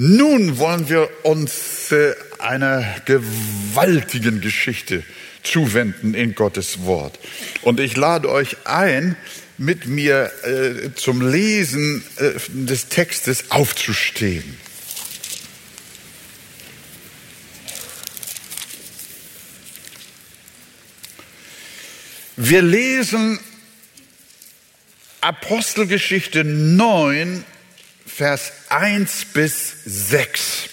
Nun wollen wir uns äh, einer gewaltigen Geschichte zuwenden in Gottes Wort. Und ich lade euch ein, mit mir äh, zum Lesen äh, des Textes aufzustehen. Wir lesen Apostelgeschichte 9, Vers 1 bis 6.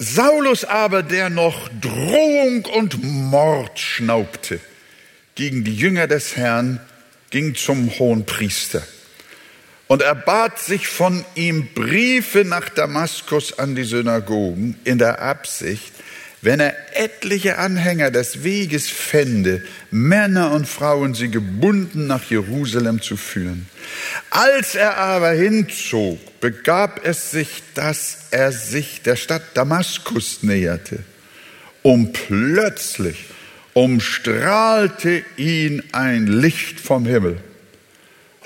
Saulus aber, der noch Drohung und Mord schnaubte gegen die Jünger des Herrn, ging zum hohen Priester. Und er bat sich von ihm Briefe nach Damaskus an die Synagogen in der Absicht, wenn er etliche Anhänger des Weges fände, Männer und Frauen sie gebunden nach Jerusalem zu führen. Als er aber hinzog, begab es sich, dass er sich der Stadt Damaskus näherte. Und plötzlich umstrahlte ihn ein Licht vom Himmel.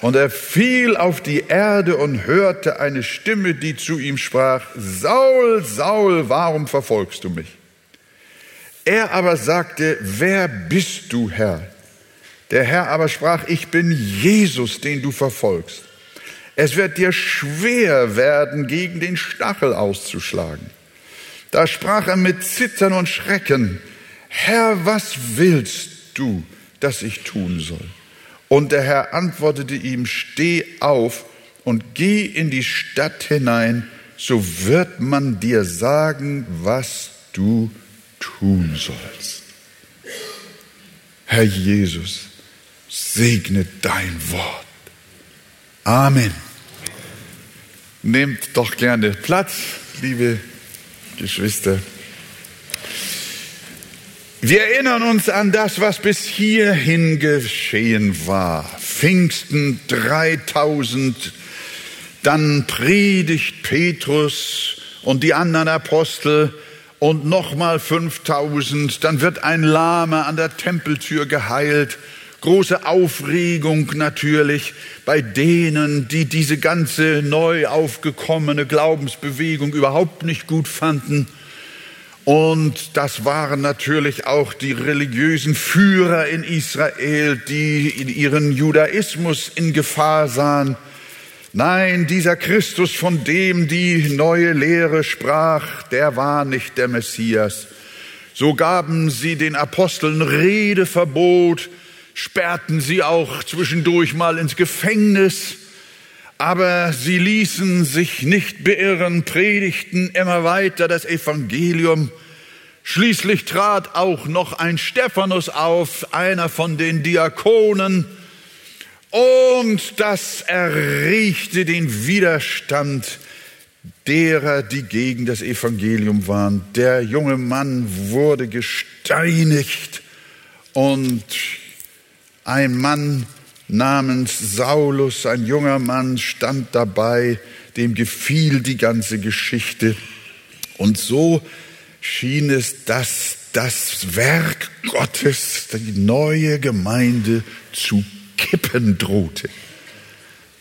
Und er fiel auf die Erde und hörte eine Stimme, die zu ihm sprach, Saul, Saul, warum verfolgst du mich? Er aber sagte, wer bist du, Herr? Der Herr aber sprach, ich bin Jesus, den du verfolgst. Es wird dir schwer werden, gegen den Stachel auszuschlagen. Da sprach er mit Zittern und Schrecken, Herr, was willst du, dass ich tun soll? Und der Herr antwortete ihm, steh auf und geh in die Stadt hinein, so wird man dir sagen, was du tun sollst. Herr Jesus, segne dein Wort. Amen. Nehmt doch gerne Platz, liebe Geschwister. Wir erinnern uns an das, was bis hierhin geschehen war. Pfingsten 3000, dann predigt Petrus und die anderen Apostel und nochmal 5000, dann wird ein Lama an der Tempeltür geheilt. Große Aufregung natürlich bei denen, die diese ganze neu aufgekommene Glaubensbewegung überhaupt nicht gut fanden. Und das waren natürlich auch die religiösen Führer in Israel, die ihren Judaismus in Gefahr sahen. Nein, dieser Christus, von dem die neue Lehre sprach, der war nicht der Messias. So gaben sie den Aposteln Redeverbot, sperrten sie auch zwischendurch mal ins Gefängnis, aber sie ließen sich nicht beirren, predigten immer weiter das Evangelium. Schließlich trat auch noch ein Stephanus auf, einer von den Diakonen, und das erregte den Widerstand derer, die gegen das Evangelium waren. Der junge Mann wurde gesteinigt und ein Mann namens Saulus, ein junger Mann, stand dabei, dem gefiel die ganze Geschichte. Und so schien es, dass das Werk Gottes, die neue Gemeinde zu kippen drohte,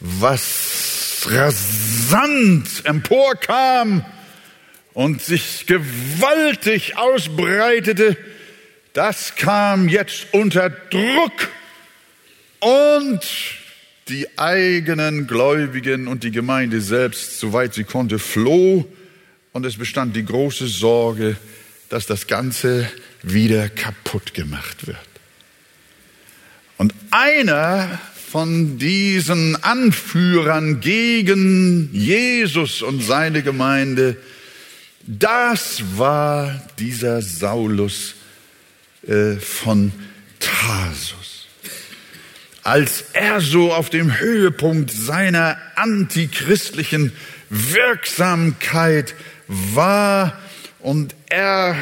was rasant emporkam und sich gewaltig ausbreitete, das kam jetzt unter Druck. Und die eigenen Gläubigen und die Gemeinde selbst, soweit sie konnte, floh. Und es bestand die große Sorge, dass das Ganze wieder kaputt gemacht wird. Und einer von diesen Anführern gegen Jesus und seine Gemeinde, das war dieser Saulus äh, von Tarsus. Als er so auf dem Höhepunkt seiner antichristlichen Wirksamkeit war und er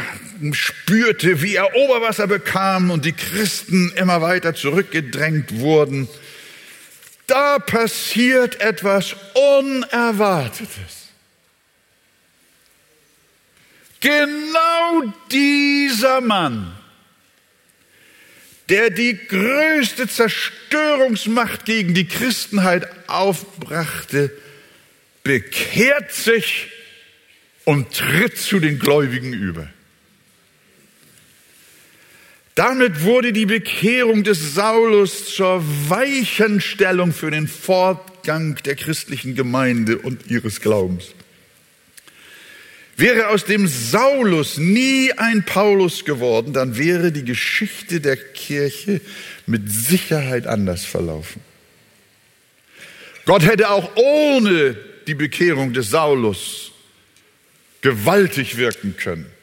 spürte, wie er Oberwasser bekam und die Christen immer weiter zurückgedrängt wurden, da passiert etwas Unerwartetes. Genau dieser Mann, der die größte Zerstörungsmacht gegen die Christenheit aufbrachte, bekehrt sich und tritt zu den Gläubigen über. Damit wurde die Bekehrung des Saulus zur Weichenstellung für den Fortgang der christlichen Gemeinde und ihres Glaubens. Wäre aus dem Saulus nie ein Paulus geworden, dann wäre die Geschichte der Kirche mit Sicherheit anders verlaufen. Gott hätte auch ohne die Bekehrung des Saulus gewaltig wirken können.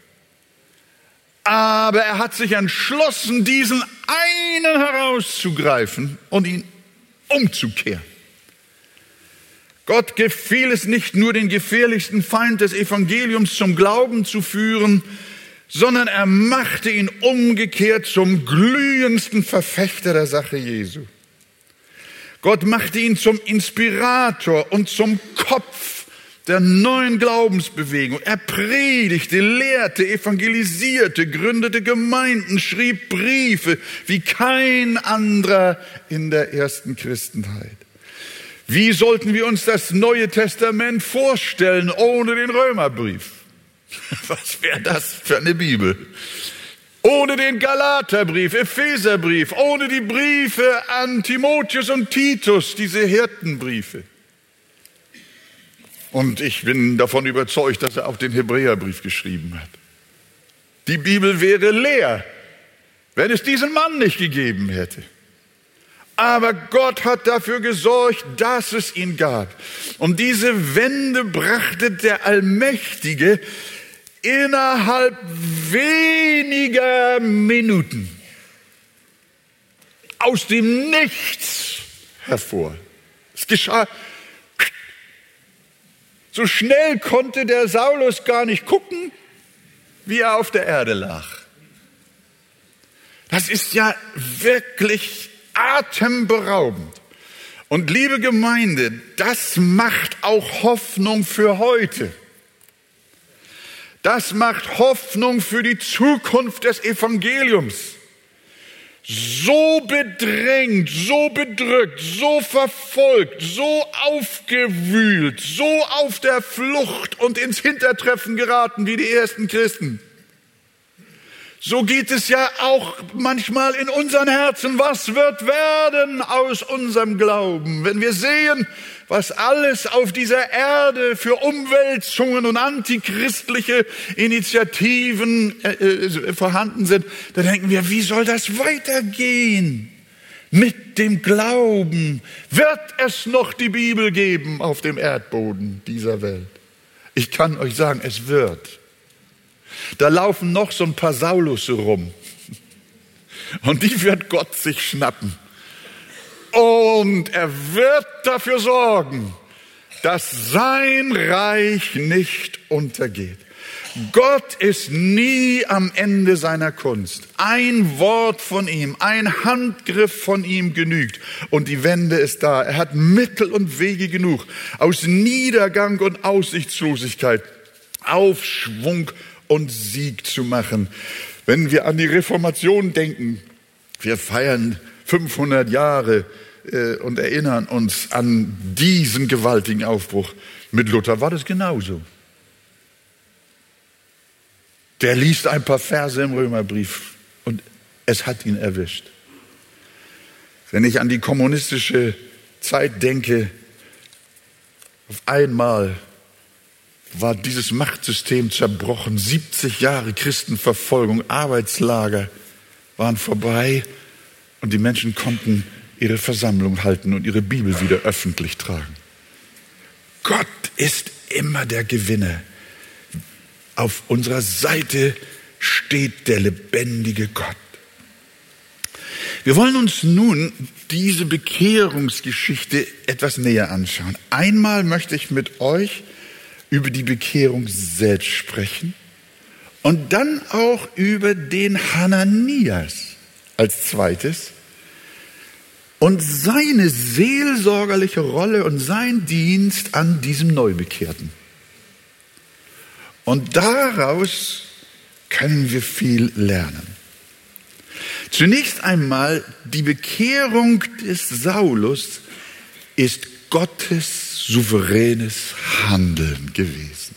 Aber er hat sich entschlossen, diesen einen herauszugreifen und ihn umzukehren. Gott gefiel es nicht nur, den gefährlichsten Feind des Evangeliums zum Glauben zu führen, sondern er machte ihn umgekehrt zum glühendsten Verfechter der Sache Jesu. Gott machte ihn zum Inspirator und zum Kopf der neuen Glaubensbewegung. Er predigte, lehrte, evangelisierte, gründete Gemeinden, schrieb Briefe wie kein anderer in der ersten Christenheit. Wie sollten wir uns das Neue Testament vorstellen ohne den Römerbrief? Was wäre das für eine Bibel? Ohne den Galaterbrief, Epheserbrief, ohne die Briefe an Timotheus und Titus, diese Hirtenbriefe. Und ich bin davon überzeugt, dass er auch den Hebräerbrief geschrieben hat. Die Bibel wäre leer, wenn es diesen Mann nicht gegeben hätte. Aber Gott hat dafür gesorgt, dass es ihn gab. Und diese Wende brachte der Allmächtige innerhalb weniger Minuten aus dem Nichts hervor. Es geschah. So schnell konnte der Saulus gar nicht gucken, wie er auf der Erde lag. Das ist ja wirklich atemberaubend. Und liebe Gemeinde, das macht auch Hoffnung für heute. Das macht Hoffnung für die Zukunft des Evangeliums. So bedrängt, so bedrückt, so verfolgt, so aufgewühlt, so auf der Flucht und ins Hintertreffen geraten wie die ersten Christen. So geht es ja auch manchmal in unseren Herzen. Was wird werden aus unserem Glauben, wenn wir sehen, was alles auf dieser Erde für Umwälzungen und antichristliche Initiativen äh, äh, vorhanden sind? Da denken wir, wie soll das weitergehen? Mit dem Glauben wird es noch die Bibel geben auf dem Erdboden dieser Welt. Ich kann euch sagen, es wird. Da laufen noch so ein paar Saulusse rum. Und die wird Gott sich schnappen. Und er wird dafür sorgen, dass sein Reich nicht untergeht. Gott ist nie am Ende seiner Kunst. Ein Wort von ihm, ein Handgriff von ihm genügt und die Wende ist da. Er hat Mittel und Wege genug, aus Niedergang und Aussichtslosigkeit Aufschwung und Sieg zu machen. Wenn wir an die Reformation denken, wir feiern 500 Jahre äh, und erinnern uns an diesen gewaltigen Aufbruch. Mit Luther war das genauso. Der liest ein paar Verse im Römerbrief und es hat ihn erwischt. Wenn ich an die kommunistische Zeit denke, auf einmal war dieses Machtsystem zerbrochen. 70 Jahre Christenverfolgung, Arbeitslager waren vorbei und die Menschen konnten ihre Versammlung halten und ihre Bibel wieder öffentlich tragen. Gott ist immer der Gewinner. Auf unserer Seite steht der lebendige Gott. Wir wollen uns nun diese Bekehrungsgeschichte etwas näher anschauen. Einmal möchte ich mit euch über die Bekehrung selbst sprechen und dann auch über den Hananias als zweites und seine seelsorgerliche Rolle und sein Dienst an diesem Neubekehrten. Und daraus können wir viel lernen. Zunächst einmal, die Bekehrung des Saulus ist Gottes souveränes Handeln gewesen.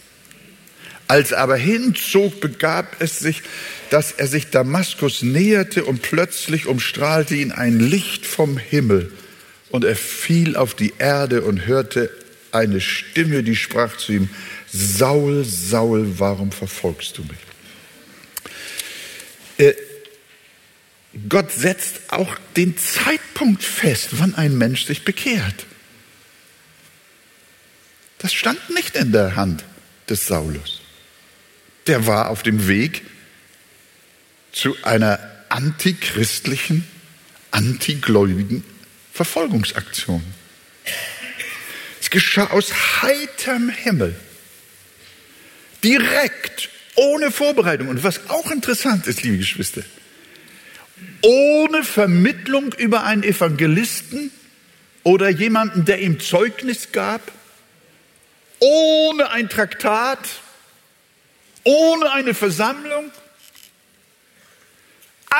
Als er aber hinzog, begab es sich, dass er sich Damaskus näherte und plötzlich umstrahlte ihn ein Licht vom Himmel und er fiel auf die Erde und hörte eine Stimme, die sprach zu ihm, Saul, Saul, warum verfolgst du mich? Äh, Gott setzt auch den Zeitpunkt fest, wann ein Mensch sich bekehrt. Das stand nicht in der Hand des Saulus. Der war auf dem Weg zu einer antichristlichen, antigläubigen Verfolgungsaktion. Es geschah aus heiterem Himmel, direkt, ohne Vorbereitung. Und was auch interessant ist, liebe Geschwister, ohne Vermittlung über einen Evangelisten oder jemanden, der ihm Zeugnis gab, ohne ein Traktat, ohne eine Versammlung,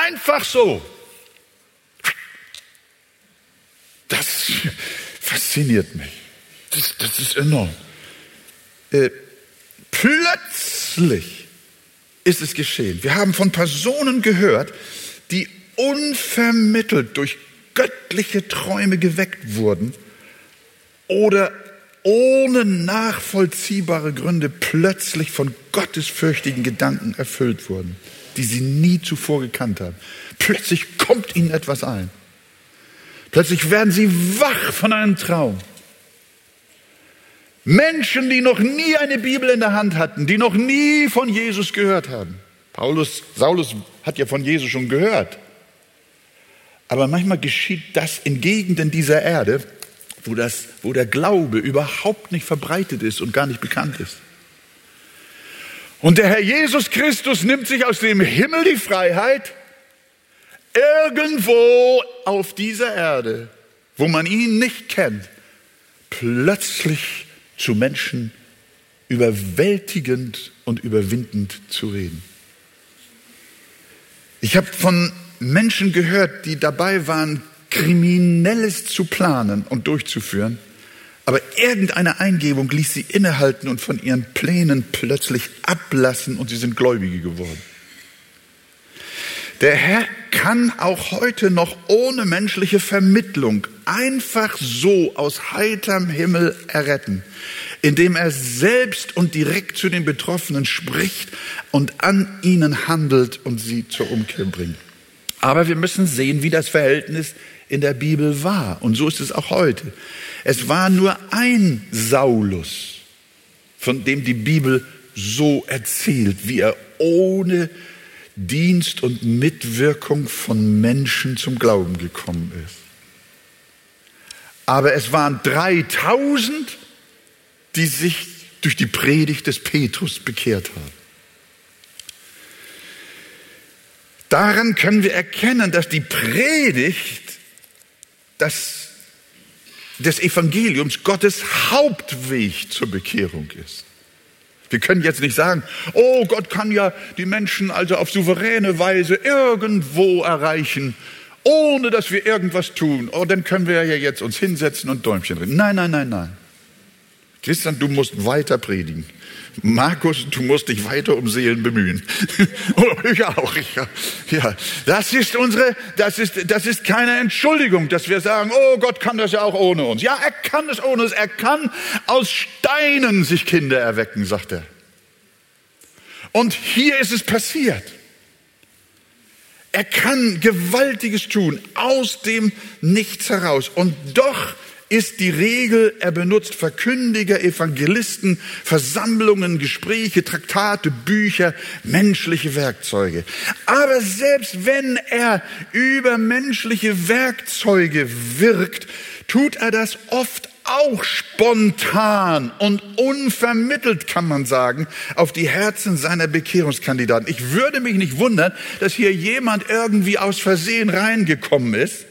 einfach so. Das fasziniert mich. Das, das ist enorm. Äh, plötzlich ist es geschehen. Wir haben von Personen gehört, die unvermittelt durch göttliche Träume geweckt wurden oder ohne nachvollziehbare Gründe plötzlich von gottesfürchtigen Gedanken erfüllt wurden, die sie nie zuvor gekannt haben. Plötzlich kommt ihnen etwas ein. Plötzlich werden sie wach von einem Traum. Menschen, die noch nie eine Bibel in der Hand hatten, die noch nie von Jesus gehört haben. Paulus, Saulus hat ja von Jesus schon gehört. Aber manchmal geschieht das in Gegenden dieser Erde, wo, das, wo der Glaube überhaupt nicht verbreitet ist und gar nicht bekannt ist. Und der Herr Jesus Christus nimmt sich aus dem Himmel die Freiheit, irgendwo auf dieser Erde, wo man ihn nicht kennt, plötzlich zu Menschen überwältigend und überwindend zu reden. Ich habe von Menschen gehört, die dabei waren, Kriminelles zu planen und durchzuführen, aber irgendeine Eingebung ließ sie innehalten und von ihren Plänen plötzlich ablassen und sie sind Gläubige geworden. Der Herr kann auch heute noch ohne menschliche Vermittlung einfach so aus heiterem Himmel erretten, indem er selbst und direkt zu den Betroffenen spricht und an ihnen handelt und sie zur Umkehr bringt. Aber wir müssen sehen, wie das Verhältnis in der Bibel war. Und so ist es auch heute. Es war nur ein Saulus, von dem die Bibel so erzählt, wie er ohne Dienst und Mitwirkung von Menschen zum Glauben gekommen ist. Aber es waren 3000, die sich durch die Predigt des Petrus bekehrt haben. Daran können wir erkennen, dass die Predigt das, des Evangeliums Gottes Hauptweg zur Bekehrung ist. Wir können jetzt nicht sagen, oh Gott kann ja die Menschen also auf souveräne Weise irgendwo erreichen, ohne dass wir irgendwas tun. Oh, dann können wir ja jetzt uns hinsetzen und Däumchen drehen. Nein, nein, nein, nein. Christian, du musst weiter predigen. Markus, du musst dich weiter um Seelen bemühen. ich auch, ich, ja. Das ist unsere, das ist, das ist keine Entschuldigung, dass wir sagen, oh Gott kann das ja auch ohne uns. Ja, er kann es ohne uns. Er kann aus Steinen sich Kinder erwecken, sagt er. Und hier ist es passiert. Er kann Gewaltiges tun, aus dem Nichts heraus. Und doch ist die Regel, er benutzt Verkündiger, Evangelisten, Versammlungen, Gespräche, Traktate, Bücher, menschliche Werkzeuge. Aber selbst wenn er über menschliche Werkzeuge wirkt, tut er das oft auch spontan und unvermittelt, kann man sagen, auf die Herzen seiner Bekehrungskandidaten. Ich würde mich nicht wundern, dass hier jemand irgendwie aus Versehen reingekommen ist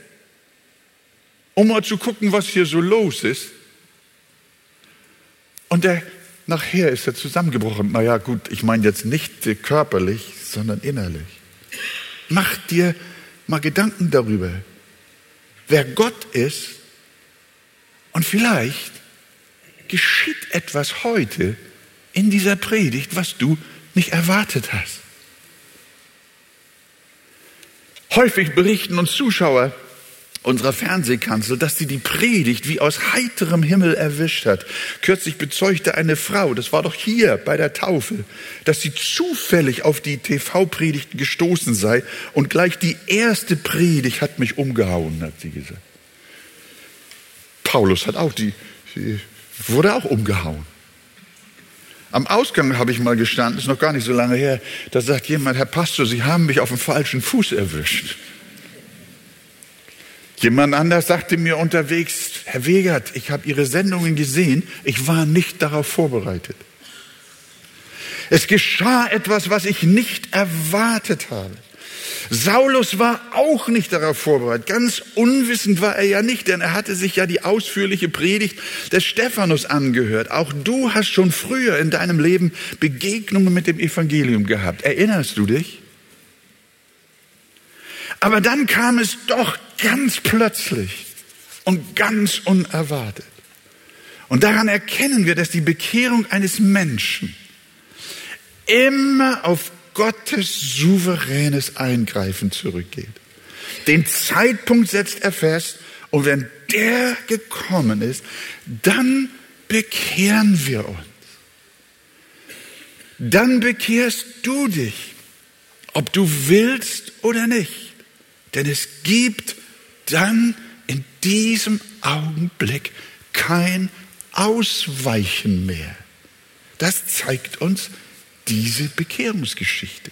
um mal zu gucken, was hier so los ist. Und der, nachher ist er zusammengebrochen. Naja, gut, ich meine jetzt nicht körperlich, sondern innerlich. Mach dir mal Gedanken darüber, wer Gott ist und vielleicht geschieht etwas heute in dieser Predigt, was du nicht erwartet hast. Häufig berichten uns Zuschauer unserer Fernsehkanzel, dass sie die Predigt wie aus heiterem Himmel erwischt hat. Kürzlich bezeugte eine Frau, das war doch hier bei der Taufe, dass sie zufällig auf die TV-Predigten gestoßen sei und gleich die erste Predigt hat mich umgehauen, hat sie gesagt. Paulus hat auch die, die wurde auch umgehauen. Am Ausgang habe ich mal gestanden, ist noch gar nicht so lange her, da sagt jemand, Herr Pastor, Sie haben mich auf dem falschen Fuß erwischt. Jemand anders sagte mir unterwegs, Herr Wegert, ich habe Ihre Sendungen gesehen, ich war nicht darauf vorbereitet. Es geschah etwas, was ich nicht erwartet habe. Saulus war auch nicht darauf vorbereitet. Ganz unwissend war er ja nicht, denn er hatte sich ja die ausführliche Predigt des Stephanus angehört. Auch du hast schon früher in deinem Leben Begegnungen mit dem Evangelium gehabt. Erinnerst du dich? Aber dann kam es doch ganz plötzlich und ganz unerwartet. Und daran erkennen wir, dass die Bekehrung eines Menschen immer auf Gottes souveränes Eingreifen zurückgeht. Den Zeitpunkt setzt er fest und wenn der gekommen ist, dann bekehren wir uns. Dann bekehrst du dich, ob du willst oder nicht. Denn es gibt dann in diesem Augenblick kein Ausweichen mehr. Das zeigt uns diese Bekehrungsgeschichte.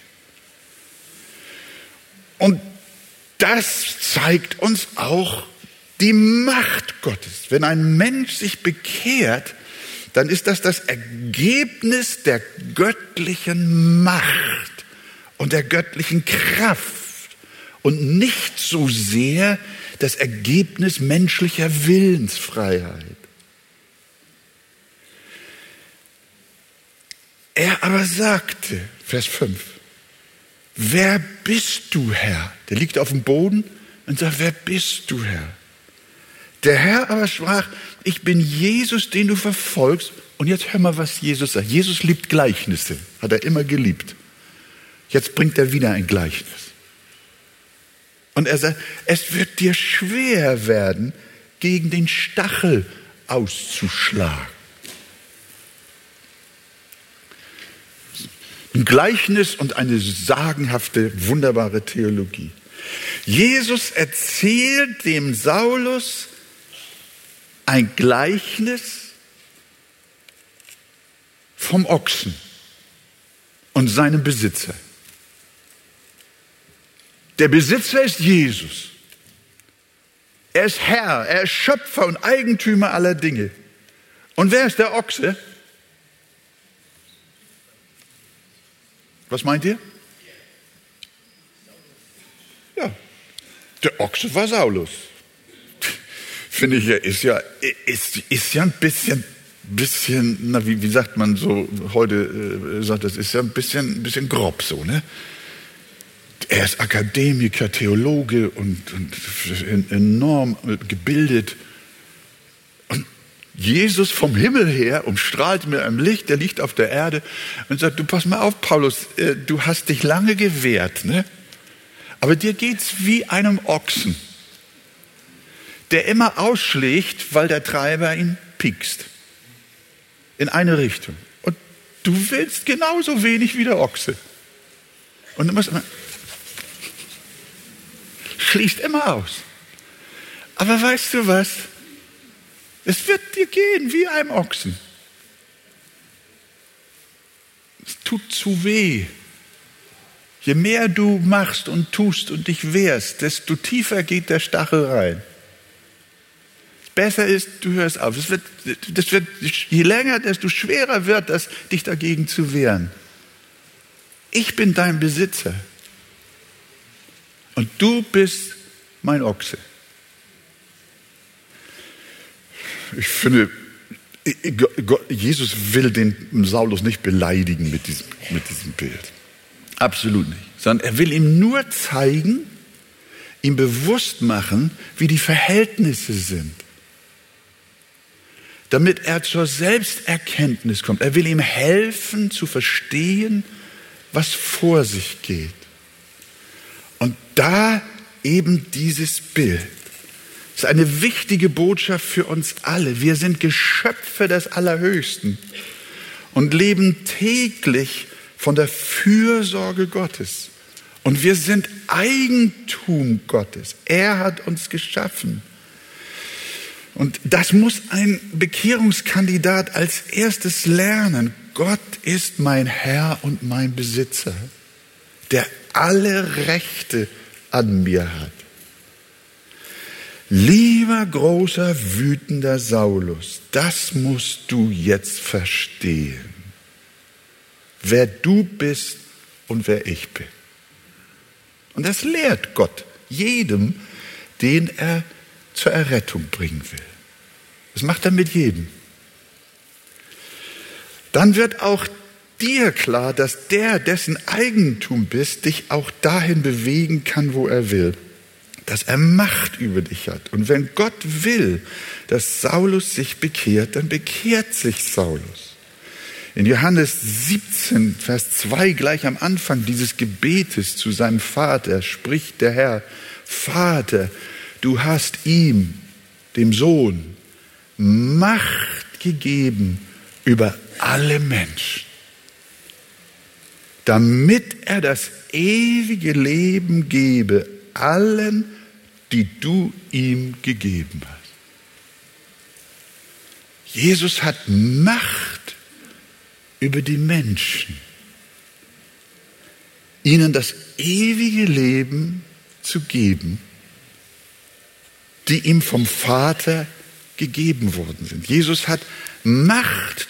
Und das zeigt uns auch die Macht Gottes. Wenn ein Mensch sich bekehrt, dann ist das das Ergebnis der göttlichen Macht und der göttlichen Kraft und nicht so sehr das Ergebnis menschlicher Willensfreiheit. Er aber sagte, Vers 5, wer bist du, Herr? Der liegt auf dem Boden und sagt, wer bist du, Herr? Der Herr aber sprach, ich bin Jesus, den du verfolgst. Und jetzt hör mal, was Jesus sagt. Jesus liebt Gleichnisse, hat er immer geliebt. Jetzt bringt er wieder ein Gleichnis. Und er sagt, es wird dir schwer werden, gegen den Stachel auszuschlagen. Ein Gleichnis und eine sagenhafte, wunderbare Theologie. Jesus erzählt dem Saulus ein Gleichnis vom Ochsen und seinem Besitzer. Der Besitzer ist Jesus. Er ist Herr, er ist Schöpfer und Eigentümer aller Dinge. Und wer ist der Ochse? Was meint ihr? Ja, der Ochse war Saulus. Finde ich ja, ist ja, ist, ist ja ein bisschen, bisschen, na, wie, wie sagt man so heute, äh, sagt das ist ja ein bisschen, ein bisschen grob so, ne? Er ist Akademiker, Theologe und, und enorm gebildet. Und Jesus vom Himmel her umstrahlt mit einem Licht, der liegt auf der Erde und sagt, du pass mal auf, Paulus, äh, du hast dich lange gewehrt, ne? aber dir geht's wie einem Ochsen, der immer ausschlägt, weil der Treiber ihn piekst. In eine Richtung. Und du willst genauso wenig wie der Ochse. Und du musst immer, schließt immer aus. Aber weißt du was? Es wird dir gehen wie einem Ochsen. Es tut zu weh. Je mehr du machst und tust und dich wehrst, desto tiefer geht der Stachel rein. Besser ist, du hörst auf. Es wird, das wird, je länger, desto schwerer wird es, dich dagegen zu wehren. Ich bin dein Besitzer. Und du bist mein Ochse. Ich finde, Jesus will den Saulus nicht beleidigen mit diesem, mit diesem Bild. Absolut nicht. Sondern er will ihm nur zeigen, ihm bewusst machen, wie die Verhältnisse sind. Damit er zur Selbsterkenntnis kommt. Er will ihm helfen zu verstehen, was vor sich geht. Und da eben dieses Bild. Das ist eine wichtige Botschaft für uns alle. Wir sind Geschöpfe des Allerhöchsten und leben täglich von der Fürsorge Gottes. Und wir sind Eigentum Gottes. Er hat uns geschaffen. Und das muss ein Bekehrungskandidat als erstes lernen. Gott ist mein Herr und mein Besitzer, der alle Rechte an mir hat. Lieber großer, wütender Saulus, das musst du jetzt verstehen, wer du bist und wer ich bin. Und das lehrt Gott jedem, den er zur Errettung bringen will. Das macht er mit jedem. Dann wird auch dir klar, dass der, dessen Eigentum bist, dich auch dahin bewegen kann, wo er will. Dass er Macht über dich hat. Und wenn Gott will, dass Saulus sich bekehrt, dann bekehrt sich Saulus. In Johannes 17, Vers 2, gleich am Anfang dieses Gebetes zu seinem Vater, spricht der Herr, Vater, du hast ihm, dem Sohn, Macht gegeben über alle Menschen, damit er das ewige Leben gebe allen, die du ihm gegeben hast. Jesus hat Macht über die Menschen, ihnen das ewige Leben zu geben, die ihm vom Vater gegeben worden sind. Jesus hat Macht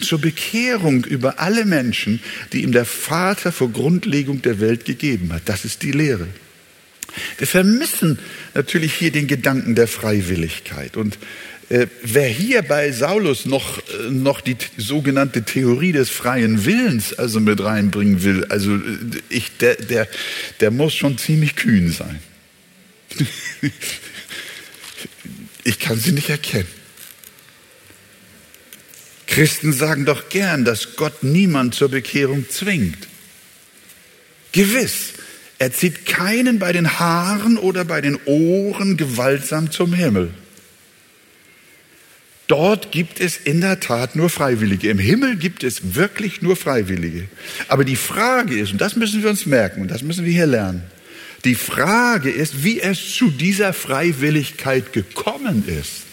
zur Bekehrung über alle Menschen, die ihm der Vater vor Grundlegung der Welt gegeben hat. Das ist die Lehre. Wir vermissen natürlich hier den Gedanken der Freiwilligkeit. Und äh, wer hier bei Saulus noch, äh, noch die sogenannte Theorie des freien Willens also mit reinbringen will, also äh, ich, der, der, der muss schon ziemlich kühn sein. ich kann sie nicht erkennen. Christen sagen doch gern, dass Gott niemand zur Bekehrung zwingt. Gewiss, er zieht keinen bei den Haaren oder bei den Ohren gewaltsam zum Himmel. Dort gibt es in der Tat nur Freiwillige. Im Himmel gibt es wirklich nur Freiwillige. Aber die Frage ist, und das müssen wir uns merken, und das müssen wir hier lernen, die Frage ist, wie es zu dieser Freiwilligkeit gekommen ist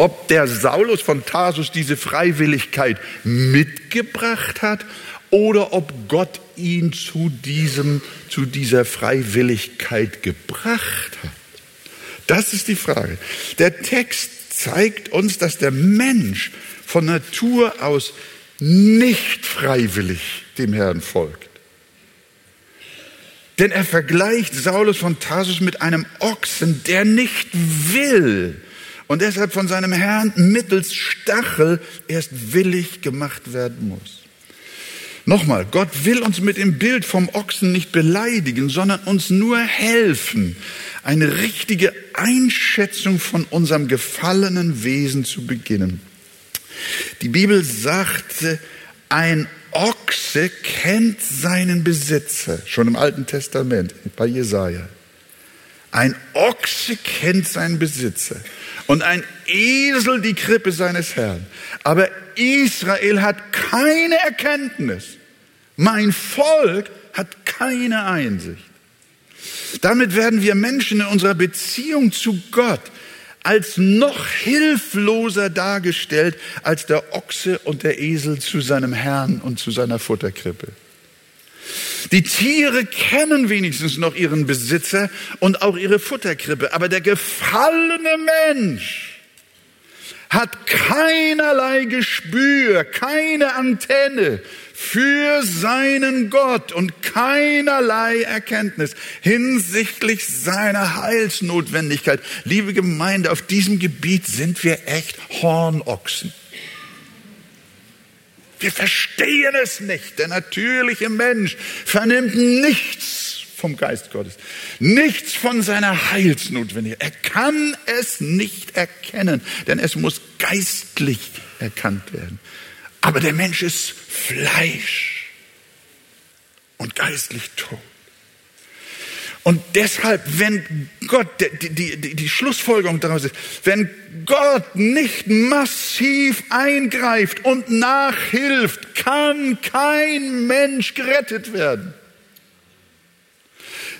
ob der Saulus von Tarsus diese Freiwilligkeit mitgebracht hat oder ob Gott ihn zu diesem, zu dieser Freiwilligkeit gebracht hat. Das ist die Frage. Der Text zeigt uns, dass der Mensch von Natur aus nicht freiwillig dem Herrn folgt. Denn er vergleicht Saulus von Tarsus mit einem Ochsen, der nicht will, und deshalb von seinem Herrn mittels Stachel erst willig gemacht werden muss. Nochmal, Gott will uns mit dem Bild vom Ochsen nicht beleidigen, sondern uns nur helfen, eine richtige Einschätzung von unserem gefallenen Wesen zu beginnen. Die Bibel sagte, ein Ochse kennt seinen Besitzer, schon im Alten Testament, bei Jesaja. Ein Ochse kennt seinen Besitzer und ein Esel die Krippe seines Herrn. Aber Israel hat keine Erkenntnis. Mein Volk hat keine Einsicht. Damit werden wir Menschen in unserer Beziehung zu Gott als noch hilfloser dargestellt als der Ochse und der Esel zu seinem Herrn und zu seiner Futterkrippe. Die Tiere kennen wenigstens noch ihren Besitzer und auch ihre Futterkrippe, aber der gefallene Mensch hat keinerlei Gespür, keine Antenne für seinen Gott und keinerlei Erkenntnis hinsichtlich seiner Heilsnotwendigkeit. Liebe Gemeinde, auf diesem Gebiet sind wir echt Hornochsen. Wir verstehen es nicht. Der natürliche Mensch vernimmt nichts vom Geist Gottes, nichts von seiner Heilsnotwendigkeit. Er kann es nicht erkennen, denn es muss geistlich erkannt werden. Aber der Mensch ist Fleisch und geistlich tot. Und deshalb, wenn Gott, die, die, die, Schlussfolgerung daraus ist, wenn Gott nicht massiv eingreift und nachhilft, kann kein Mensch gerettet werden.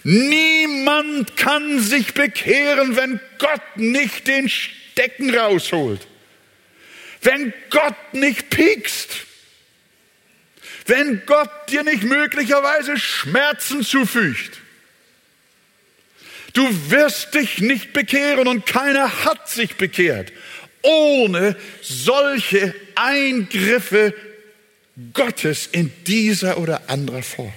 Niemand kann sich bekehren, wenn Gott nicht den Stecken rausholt. Wenn Gott nicht piekst. Wenn Gott dir nicht möglicherweise Schmerzen zufügt. Du wirst dich nicht bekehren und keiner hat sich bekehrt ohne solche Eingriffe Gottes in dieser oder anderer Form.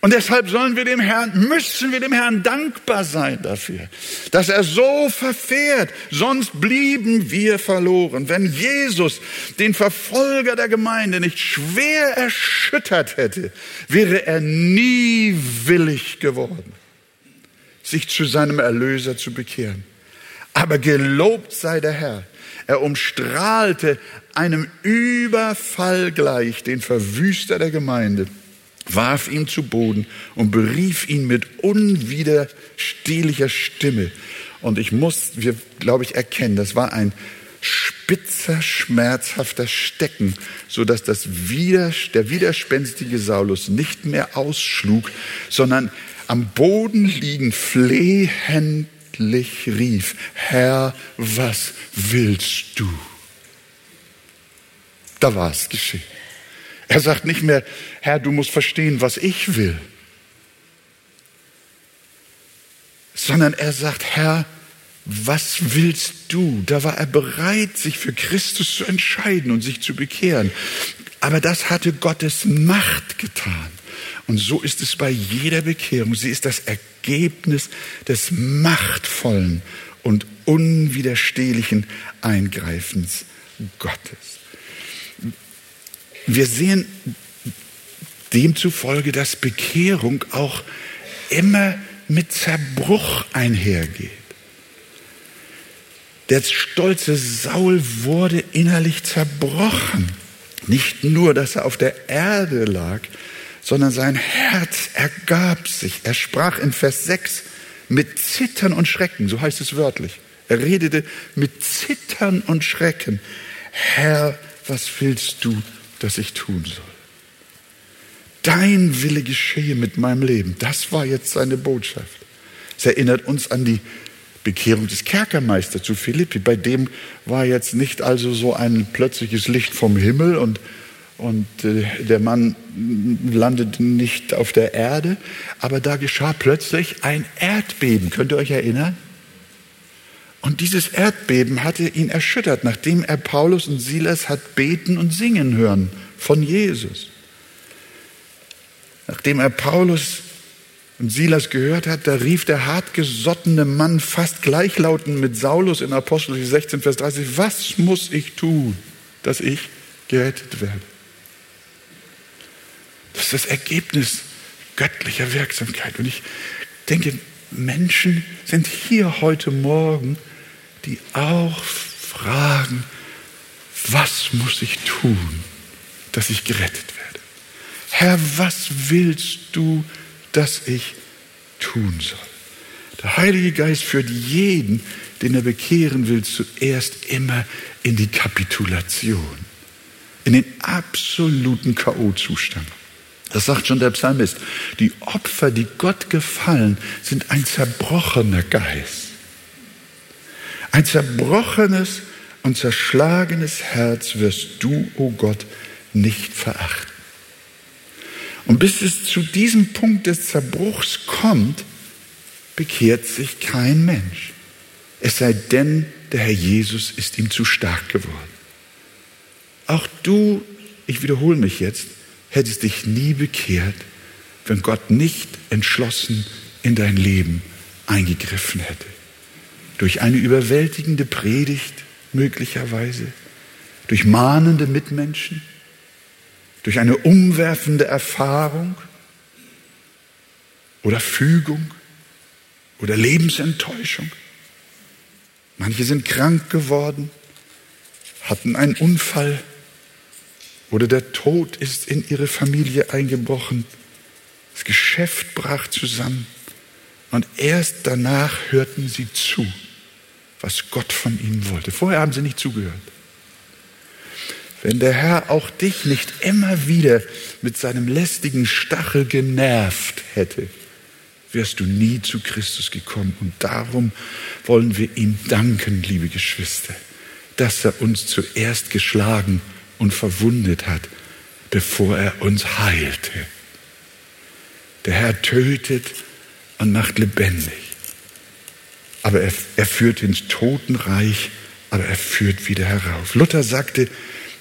Und deshalb sollen wir dem Herrn, müssen wir dem Herrn dankbar sein dafür, dass er so verfährt. Sonst blieben wir verloren. Wenn Jesus den Verfolger der Gemeinde nicht schwer erschüttert hätte, wäre er nie willig geworden, sich zu seinem Erlöser zu bekehren. Aber gelobt sei der Herr. Er umstrahlte einem Überfall gleich den Verwüster der Gemeinde warf ihn zu Boden und berief ihn mit unwiderstehlicher Stimme. Und ich muss, wir glaube ich erkennen, das war ein spitzer, schmerzhafter Stecken, so dass das Wider, der widerspenstige Saulus nicht mehr ausschlug, sondern am Boden liegend flehentlich rief, Herr, was willst du? Da war es geschehen. Er sagt nicht mehr, Herr, du musst verstehen, was ich will, sondern er sagt, Herr, was willst du? Da war er bereit, sich für Christus zu entscheiden und sich zu bekehren. Aber das hatte Gottes Macht getan. Und so ist es bei jeder Bekehrung. Sie ist das Ergebnis des machtvollen und unwiderstehlichen Eingreifens Gottes. Wir sehen demzufolge, dass Bekehrung auch immer mit Zerbruch einhergeht. Der stolze Saul wurde innerlich zerbrochen. Nicht nur, dass er auf der Erde lag, sondern sein Herz ergab sich. Er sprach in Vers 6 mit Zittern und Schrecken, so heißt es wörtlich. Er redete mit Zittern und Schrecken. Herr, was willst du das ich tun soll. Dein Wille geschehe mit meinem Leben. Das war jetzt seine Botschaft. Es erinnert uns an die Bekehrung des Kerkermeisters zu Philippi. Bei dem war jetzt nicht also so ein plötzliches Licht vom Himmel und, und äh, der Mann landete nicht auf der Erde, aber da geschah plötzlich ein Erdbeben. Könnt ihr euch erinnern? Und dieses Erdbeben hatte ihn erschüttert, nachdem er Paulus und Silas hat beten und singen hören von Jesus. Nachdem er Paulus und Silas gehört hat, da rief der hartgesottene Mann fast gleichlautend mit Saulus in Apostel 16, Vers 30, was muss ich tun, dass ich gerettet werde? Das ist das Ergebnis göttlicher Wirksamkeit. Und ich denke, Menschen sind hier heute Morgen, die auch fragen, was muss ich tun, dass ich gerettet werde? Herr, was willst du, dass ich tun soll? Der Heilige Geist führt jeden, den er bekehren will, zuerst immer in die Kapitulation, in den absoluten K.O.-Zustand. Das sagt schon der Psalmist. Die Opfer, die Gott gefallen, sind ein zerbrochener Geist. Ein zerbrochenes und zerschlagenes Herz wirst du, o oh Gott, nicht verachten. Und bis es zu diesem Punkt des Zerbruchs kommt, bekehrt sich kein Mensch. Es sei denn, der Herr Jesus ist ihm zu stark geworden. Auch du, ich wiederhole mich jetzt, hättest dich nie bekehrt, wenn Gott nicht entschlossen in dein Leben eingegriffen hätte. Durch eine überwältigende Predigt möglicherweise, durch mahnende Mitmenschen, durch eine umwerfende Erfahrung, oder Fügung oder Lebensenttäuschung. Manche sind krank geworden, hatten einen Unfall oder der Tod ist in ihre Familie eingebrochen. Das Geschäft brach zusammen und erst danach hörten sie zu, was Gott von ihnen wollte. Vorher haben sie nicht zugehört. Wenn der Herr auch dich nicht immer wieder mit seinem lästigen Stachel genervt hätte, wärst du nie zu Christus gekommen. Und darum wollen wir ihm danken, liebe Geschwister, dass er uns zuerst geschlagen und verwundet hat, bevor er uns heilte. Der Herr tötet und macht lebendig. Aber er, er führt ins Totenreich, aber er führt wieder herauf. Luther sagte,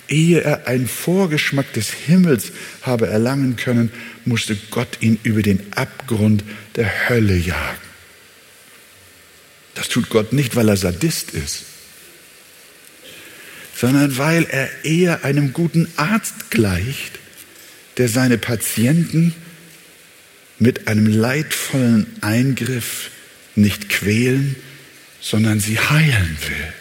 ehe er einen Vorgeschmack des Himmels habe erlangen können, musste Gott ihn über den Abgrund der Hölle jagen. Das tut Gott nicht, weil er Sadist ist, sondern weil er eher einem guten Arzt gleicht, der seine Patienten mit einem leidvollen Eingriff nicht quälen, sondern sie heilen will.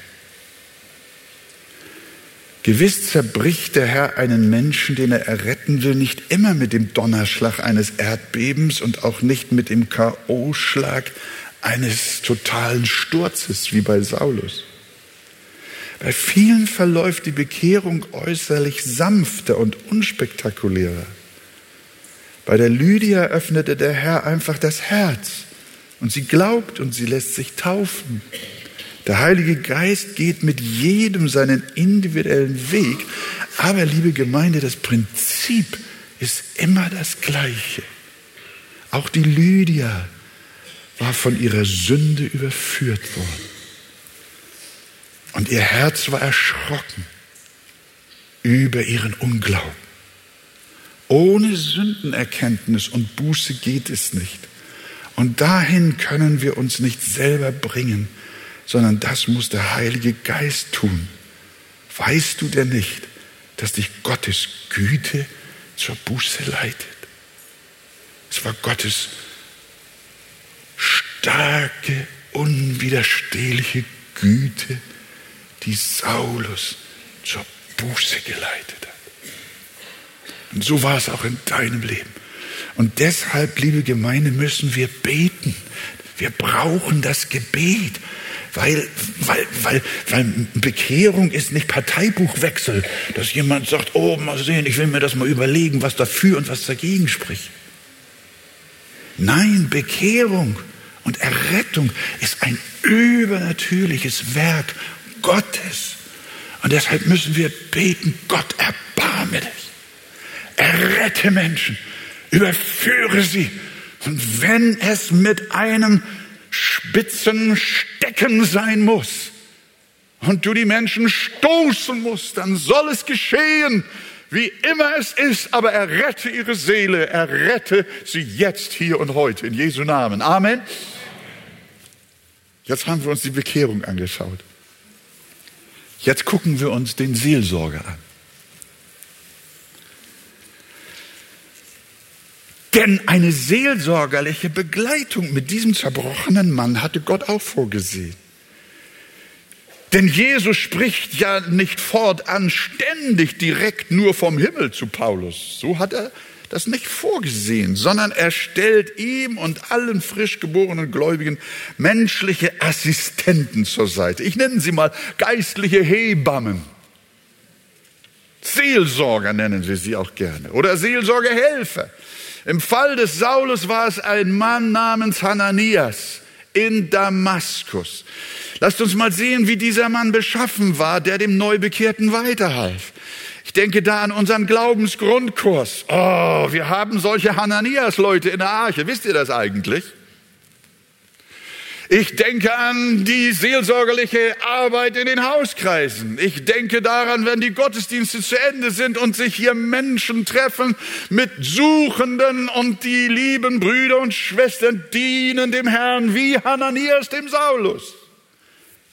Gewiss zerbricht der Herr einen Menschen, den er erretten will, nicht immer mit dem Donnerschlag eines Erdbebens und auch nicht mit dem K.O.-Schlag eines totalen Sturzes wie bei Saulus. Bei vielen verläuft die Bekehrung äußerlich sanfter und unspektakulärer. Bei der Lydia öffnete der Herr einfach das Herz und sie glaubt und sie lässt sich taufen. Der Heilige Geist geht mit jedem seinen individuellen Weg. Aber, liebe Gemeinde, das Prinzip ist immer das gleiche. Auch die Lydia war von ihrer Sünde überführt worden. Und ihr Herz war erschrocken über ihren Unglauben. Ohne Sündenerkenntnis und Buße geht es nicht. Und dahin können wir uns nicht selber bringen sondern das muss der Heilige Geist tun. Weißt du denn nicht, dass dich Gottes Güte zur Buße leitet? Es war Gottes starke, unwiderstehliche Güte, die Saulus zur Buße geleitet hat. Und so war es auch in deinem Leben. Und deshalb, liebe Gemeinde, müssen wir beten. Wir brauchen das Gebet. Weil, weil, weil, weil Bekehrung ist nicht Parteibuchwechsel, dass jemand sagt, oh, mal sehen, ich will mir das mal überlegen, was dafür und was dagegen spricht. Nein, Bekehrung und Errettung ist ein übernatürliches Werk Gottes. Und deshalb müssen wir beten, Gott, erbarme dich. Errette Menschen, überführe sie. Und wenn es mit einem spitzen Stecken sein muss und du die Menschen stoßen musst, dann soll es geschehen, wie immer es ist, aber errette ihre Seele, errette sie jetzt, hier und heute, in Jesu Namen. Amen. Jetzt haben wir uns die Bekehrung angeschaut. Jetzt gucken wir uns den Seelsorger an. Denn eine seelsorgerliche Begleitung mit diesem zerbrochenen Mann hatte Gott auch vorgesehen. Denn Jesus spricht ja nicht fortan ständig direkt nur vom Himmel zu Paulus. So hat er das nicht vorgesehen, sondern er stellt ihm und allen frisch geborenen Gläubigen menschliche Assistenten zur Seite. Ich nenne sie mal geistliche Hebammen. Seelsorger nennen sie sie auch gerne oder Seelsorgehelfer. Im Fall des Saulus war es ein Mann namens Hananias in Damaskus. Lasst uns mal sehen, wie dieser Mann beschaffen war, der dem Neubekehrten weiterhalf. Ich denke da an unseren Glaubensgrundkurs. Oh, wir haben solche Hananias-Leute in der Arche. Wisst ihr das eigentlich? Ich denke an die seelsorgerliche Arbeit in den Hauskreisen. Ich denke daran, wenn die Gottesdienste zu Ende sind und sich hier Menschen treffen mit Suchenden und die lieben Brüder und Schwestern dienen dem Herrn wie Hananias dem Saulus.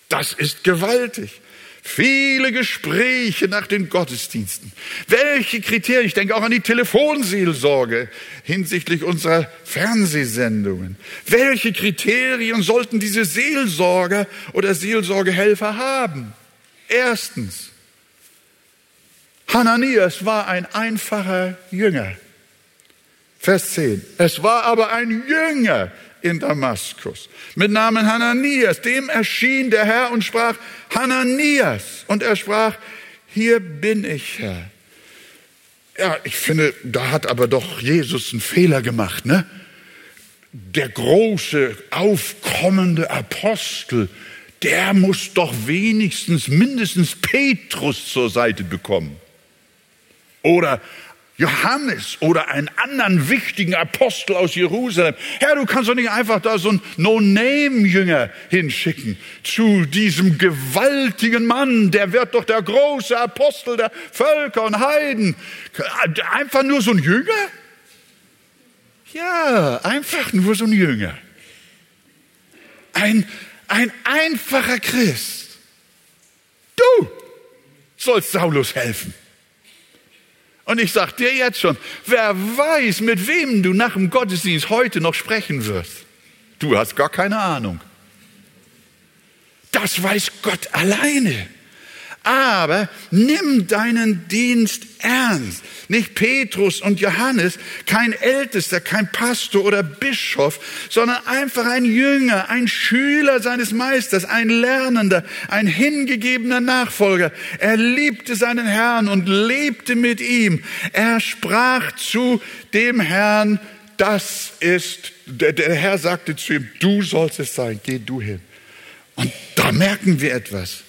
Das ist gewaltig. Viele Gespräche nach den Gottesdiensten. Welche Kriterien? Ich denke auch an die Telefonseelsorge hinsichtlich unserer Fernsehsendungen. Welche Kriterien sollten diese Seelsorger oder Seelsorgehelfer haben? Erstens, Hananias war ein einfacher Jünger. Vers 10. Es war aber ein Jünger in Damaskus mit Namen Hananias. Dem erschien der Herr und sprach, Hananias. Und er sprach, hier bin ich, Herr. Ja, ich finde, da hat aber doch Jesus einen Fehler gemacht, ne? Der große, aufkommende Apostel, der muss doch wenigstens mindestens Petrus zur Seite bekommen. Oder Johannes oder einen anderen wichtigen Apostel aus Jerusalem. Herr, du kannst doch nicht einfach da so einen No-Name-Jünger hinschicken zu diesem gewaltigen Mann, der wird doch der große Apostel der Völker und Heiden. Einfach nur so ein Jünger? Ja, einfach nur so ein Jünger. Ein, ein einfacher Christ. Du sollst Saulus helfen. Und ich sag dir jetzt schon, wer weiß, mit wem du nach dem Gottesdienst heute noch sprechen wirst. Du hast gar keine Ahnung. Das weiß Gott alleine aber nimm deinen Dienst ernst. Nicht Petrus und Johannes, kein Ältester, kein Pastor oder Bischof, sondern einfach ein Jünger, ein Schüler seines Meisters, ein Lernender, ein hingegebener Nachfolger. Er liebte seinen Herrn und lebte mit ihm. Er sprach zu dem Herrn, das ist, der, der Herr sagte zu ihm, du sollst es sein, geh du hin. Und da merken wir etwas.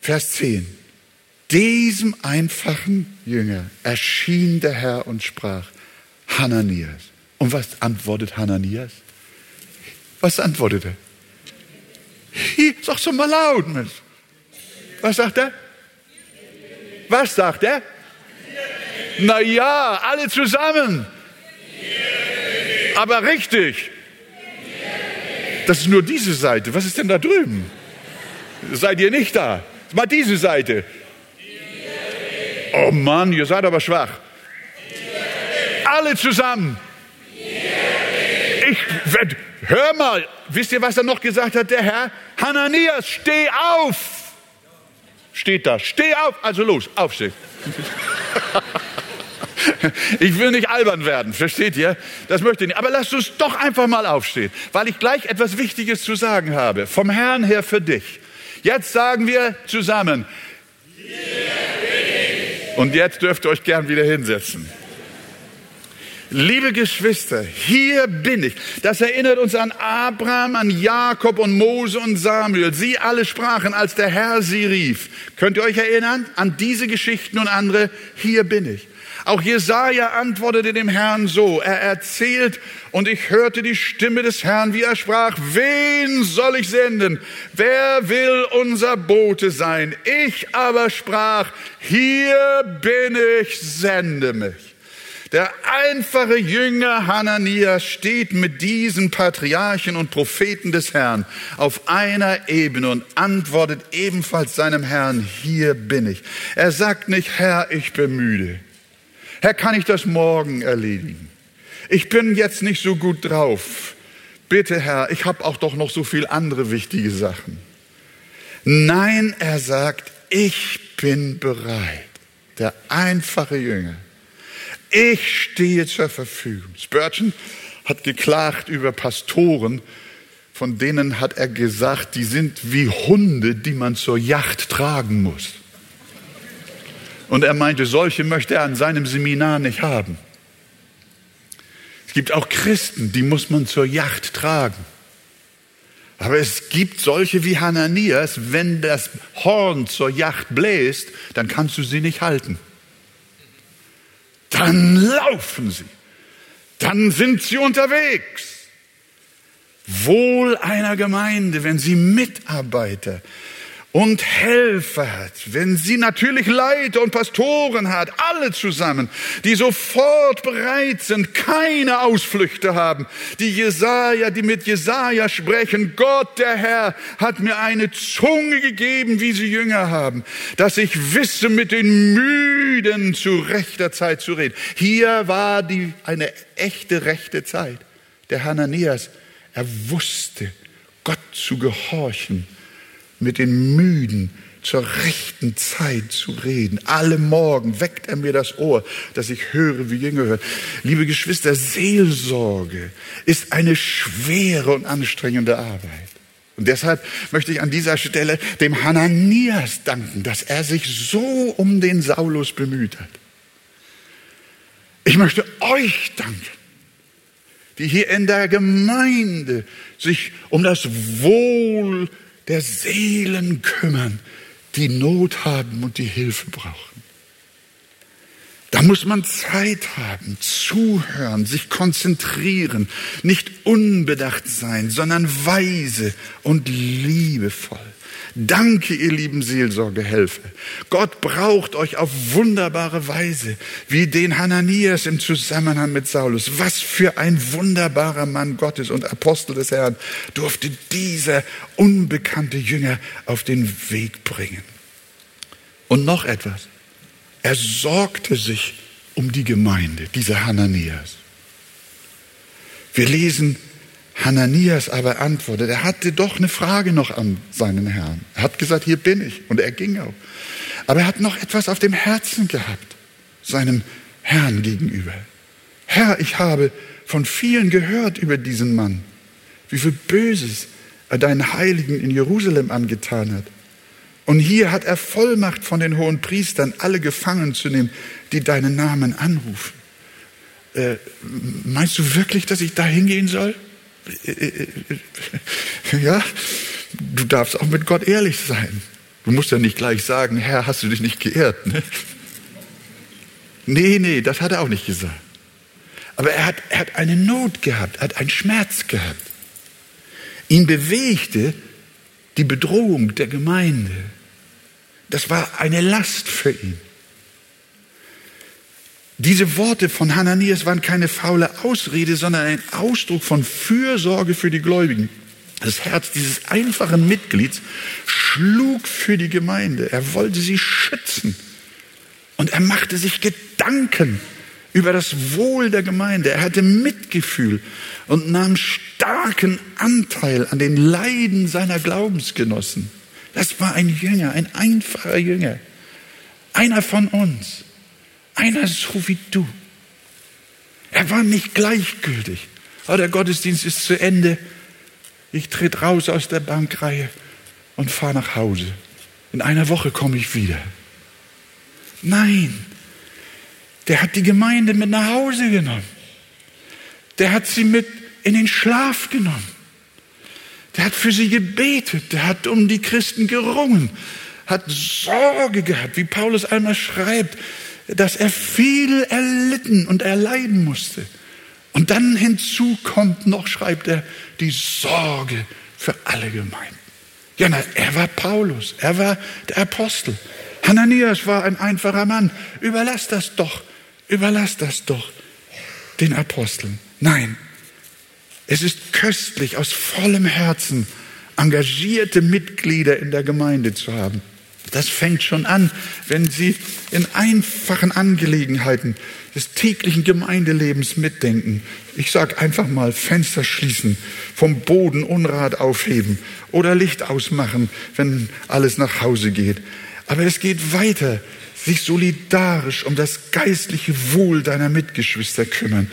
Vers 10. Diesem einfachen Jünger erschien der Herr und sprach, Hananias. Und was antwortet Hananias? Was antwortet er? Hier, sag's doch mal laut, Mensch. Was sagt er? Was sagt er? Na ja, alle zusammen. Aber richtig. Das ist nur diese Seite. Was ist denn da drüben? Seid ihr nicht da? Mal diese Seite. Oh Mann, ihr seid aber schwach. Alle zusammen. Ich hör mal, wisst ihr, was er noch gesagt hat, der Herr? Hananias, steh auf. Steht da, steh auf. Also los, aufstehen. Ich will nicht albern werden, versteht ihr? Das möchte ich nicht. Aber lasst uns doch einfach mal aufstehen, weil ich gleich etwas Wichtiges zu sagen habe. Vom Herrn her für dich. Jetzt sagen wir zusammen. Und jetzt dürft ihr euch gern wieder hinsetzen. Liebe Geschwister, hier bin ich. Das erinnert uns an Abraham, an Jakob und Mose und Samuel. Sie alle sprachen, als der Herr sie rief. Könnt ihr euch erinnern an diese Geschichten und andere? Hier bin ich. Auch Jesaja antwortete dem Herrn so. Er erzählt, und ich hörte die Stimme des Herrn, wie er sprach, wen soll ich senden? Wer will unser Bote sein? Ich aber sprach, hier bin ich, sende mich. Der einfache Jünger Hananias steht mit diesen Patriarchen und Propheten des Herrn auf einer Ebene und antwortet ebenfalls seinem Herrn, hier bin ich. Er sagt nicht, Herr, ich bin müde. Herr, kann ich das morgen erledigen? Ich bin jetzt nicht so gut drauf. Bitte, Herr, ich habe auch doch noch so viel andere wichtige Sachen. Nein, er sagt, ich bin bereit. Der einfache Jünger. Ich stehe zur Verfügung. Spurgeon hat geklagt über Pastoren, von denen hat er gesagt, die sind wie Hunde, die man zur Yacht tragen muss. Und er meinte, solche möchte er an seinem Seminar nicht haben. Es gibt auch Christen, die muss man zur Yacht tragen. Aber es gibt solche wie Hananias, wenn das Horn zur Yacht bläst, dann kannst du sie nicht halten. Dann laufen sie. Dann sind sie unterwegs. Wohl einer Gemeinde, wenn sie Mitarbeiter und Helfer hat, wenn sie natürlich Leiter und Pastoren hat, alle zusammen, die sofort bereit sind, keine Ausflüchte haben, die Jesaja, die mit Jesaja sprechen, Gott der Herr hat mir eine Zunge gegeben, wie sie Jünger haben, dass ich wisse, mit den Müden zu rechter Zeit zu reden. Hier war die, eine echte rechte Zeit. Der Hananias, er wusste, Gott zu gehorchen mit den Müden zur rechten Zeit zu reden. Alle Morgen weckt er mir das Ohr, dass ich höre, wie Jünger hören. Liebe Geschwister, Seelsorge ist eine schwere und anstrengende Arbeit. Und deshalb möchte ich an dieser Stelle dem Hananias danken, dass er sich so um den Saulus bemüht hat. Ich möchte euch danken, die hier in der Gemeinde sich um das Wohl der Seelen kümmern, die Not haben und die Hilfe brauchen. Da muss man Zeit haben, zuhören, sich konzentrieren, nicht unbedacht sein, sondern weise und liebevoll. Danke, ihr lieben Seelsorgehelfer. Gott braucht euch auf wunderbare Weise, wie den Hananias im Zusammenhang mit Saulus. Was für ein wunderbarer Mann Gottes und Apostel des Herrn durfte dieser unbekannte Jünger auf den Weg bringen. Und noch etwas. Er sorgte sich um die Gemeinde, dieser Hananias. Wir lesen Hananias aber antwortet, er hatte doch eine Frage noch an seinen Herrn. Er hat gesagt, hier bin ich. Und er ging auch. Aber er hat noch etwas auf dem Herzen gehabt, seinem Herrn gegenüber. Herr, ich habe von vielen gehört über diesen Mann, wie viel Böses er deinen Heiligen in Jerusalem angetan hat. Und hier hat er Vollmacht von den hohen Priestern, alle gefangen zu nehmen, die deinen Namen anrufen. Äh, meinst du wirklich, dass ich da hingehen soll? Ja, du darfst auch mit Gott ehrlich sein. Du musst ja nicht gleich sagen, Herr, hast du dich nicht geehrt? Ne? Nee, nee, das hat er auch nicht gesagt. Aber er hat, er hat eine Not gehabt, er hat einen Schmerz gehabt. Ihn bewegte die Bedrohung der Gemeinde. Das war eine Last für ihn. Diese Worte von Hananias waren keine faule Ausrede, sondern ein Ausdruck von Fürsorge für die Gläubigen. Das Herz dieses einfachen Mitglieds schlug für die Gemeinde. Er wollte sie schützen. Und er machte sich Gedanken über das Wohl der Gemeinde. Er hatte Mitgefühl und nahm starken Anteil an den Leiden seiner Glaubensgenossen. Das war ein Jünger, ein einfacher Jünger. Einer von uns. Einer so wie du. Er war nicht gleichgültig. Oh, der Gottesdienst ist zu Ende. Ich trete raus aus der Bankreihe und fahre nach Hause. In einer Woche komme ich wieder. Nein, der hat die Gemeinde mit nach Hause genommen. Der hat sie mit in den Schlaf genommen. Der hat für sie gebetet. Der hat um die Christen gerungen. Hat Sorge gehabt, wie Paulus einmal schreibt dass er viel erlitten und erleiden musste. Und dann hinzu kommt noch, schreibt er, die Sorge für alle Gemeinden. Ja, na, er war Paulus, er war der Apostel. Hananias war ein einfacher Mann. Überlass das doch, überlass das doch den Aposteln. Nein, es ist köstlich, aus vollem Herzen engagierte Mitglieder in der Gemeinde zu haben. Das fängt schon an, wenn Sie in einfachen Angelegenheiten des täglichen Gemeindelebens mitdenken. Ich sage einfach mal Fenster schließen, vom Boden Unrat aufheben oder Licht ausmachen, wenn alles nach Hause geht. Aber es geht weiter sich solidarisch um das geistliche Wohl deiner Mitgeschwister kümmern.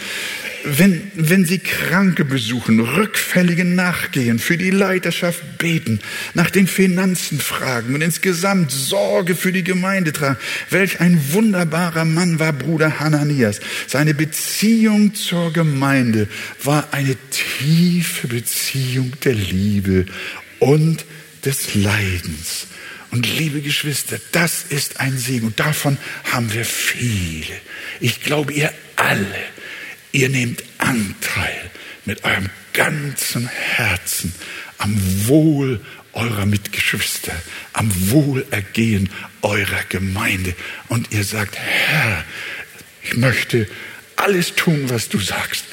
Wenn, wenn sie Kranke besuchen, Rückfällige nachgehen, für die Leiterschaft beten, nach den Finanzen fragen und insgesamt Sorge für die Gemeinde tragen. Welch ein wunderbarer Mann war Bruder Hananias. Seine Beziehung zur Gemeinde war eine tiefe Beziehung der Liebe und des Leidens. Und liebe Geschwister, das ist ein Segen. Und davon haben wir viele. Ich glaube, ihr alle, ihr nehmt Anteil mit eurem ganzen Herzen am Wohl eurer Mitgeschwister, am Wohlergehen eurer Gemeinde. Und ihr sagt, Herr, ich möchte alles tun, was du sagst.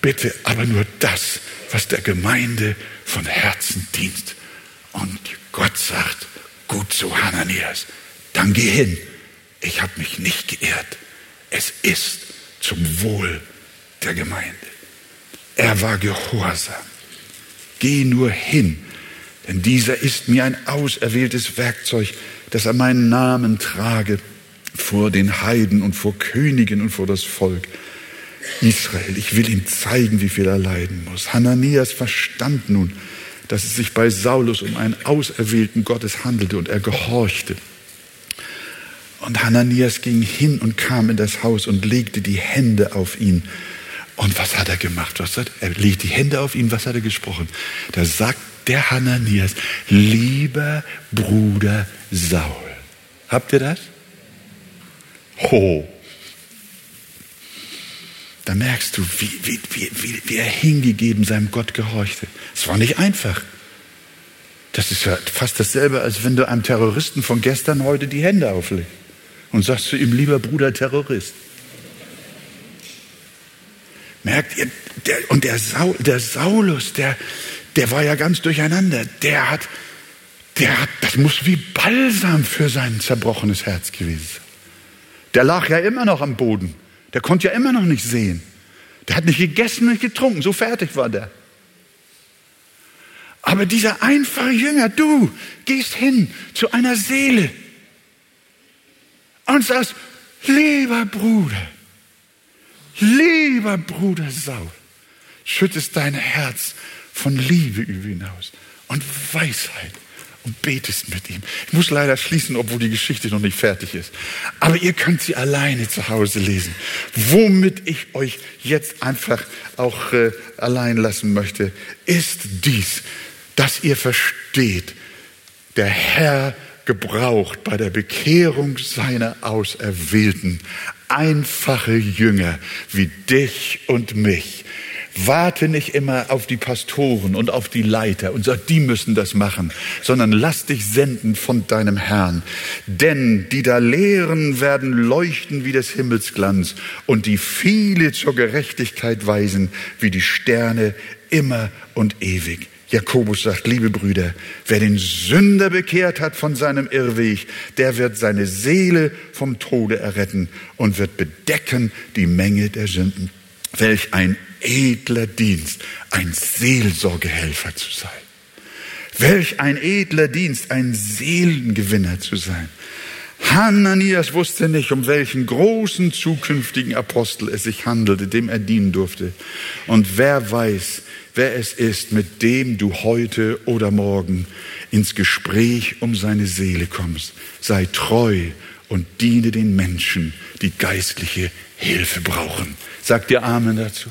Bitte aber nur das, was der Gemeinde von Herzen dient. Und Gott sagt, gut so, Hananias, dann geh hin. Ich habe mich nicht geirrt. Es ist zum Wohl der Gemeinde. Er war gehorsam. Geh nur hin, denn dieser ist mir ein auserwähltes Werkzeug, das er meinen Namen trage vor den Heiden und vor Königen und vor das Volk. Israel, ich will ihm zeigen, wie viel er leiden muss. Hananias verstand nun, dass es sich bei Saulus um einen auserwählten Gottes handelte und er gehorchte. Und Hananias ging hin und kam in das Haus und legte die Hände auf ihn. Und was hat er gemacht? Was hat, er legt die Hände auf ihn, was hat er gesprochen? Da sagt der Hananias, lieber Bruder Saul. Habt ihr das? Ho. Da merkst du, wie, wie, wie, wie er hingegeben seinem Gott gehorchte. Es war nicht einfach. Das ist ja fast dasselbe, als wenn du einem Terroristen von gestern heute die Hände auflegst und sagst zu ihm, lieber Bruder Terrorist. Merkt ihr, der, und der, Saul, der Saulus, der, der war ja ganz durcheinander. Der hat, der hat, das muss wie Balsam für sein zerbrochenes Herz gewesen sein. Der lag ja immer noch am Boden. Der konnte ja immer noch nicht sehen. Der hat nicht gegessen, nicht getrunken. So fertig war der. Aber dieser einfache Jünger, du gehst hin zu einer Seele und sagst, lieber Bruder, lieber Bruder Saul, schüttest dein Herz von Liebe über ihn aus und Weisheit und betest mit ihm. Ich muss leider schließen, obwohl die Geschichte noch nicht fertig ist. Aber ihr könnt sie alleine zu Hause lesen. Womit ich euch jetzt einfach auch äh, allein lassen möchte, ist dies, dass ihr versteht, der Herr gebraucht bei der Bekehrung seiner Auserwählten einfache Jünger wie dich und mich. Warte nicht immer auf die Pastoren und auf die Leiter und sag, die müssen das machen, sondern lass dich senden von deinem Herrn. Denn die da lehren werden leuchten wie des Himmelsglanz und die viele zur Gerechtigkeit weisen wie die Sterne immer und ewig. Jakobus sagt, liebe Brüder, wer den Sünder bekehrt hat von seinem Irrweg, der wird seine Seele vom Tode erretten und wird bedecken die Menge der Sünden. Welch ein edler Dienst, ein Seelsorgehelfer zu sein. Welch ein edler Dienst, ein Seelengewinner zu sein. Hananias wusste nicht, um welchen großen zukünftigen Apostel es sich handelte, dem er dienen durfte. Und wer weiß, wer es ist, mit dem du heute oder morgen ins Gespräch um seine Seele kommst. Sei treu und diene den Menschen, die geistliche Hilfe brauchen. Sagt ihr Amen dazu?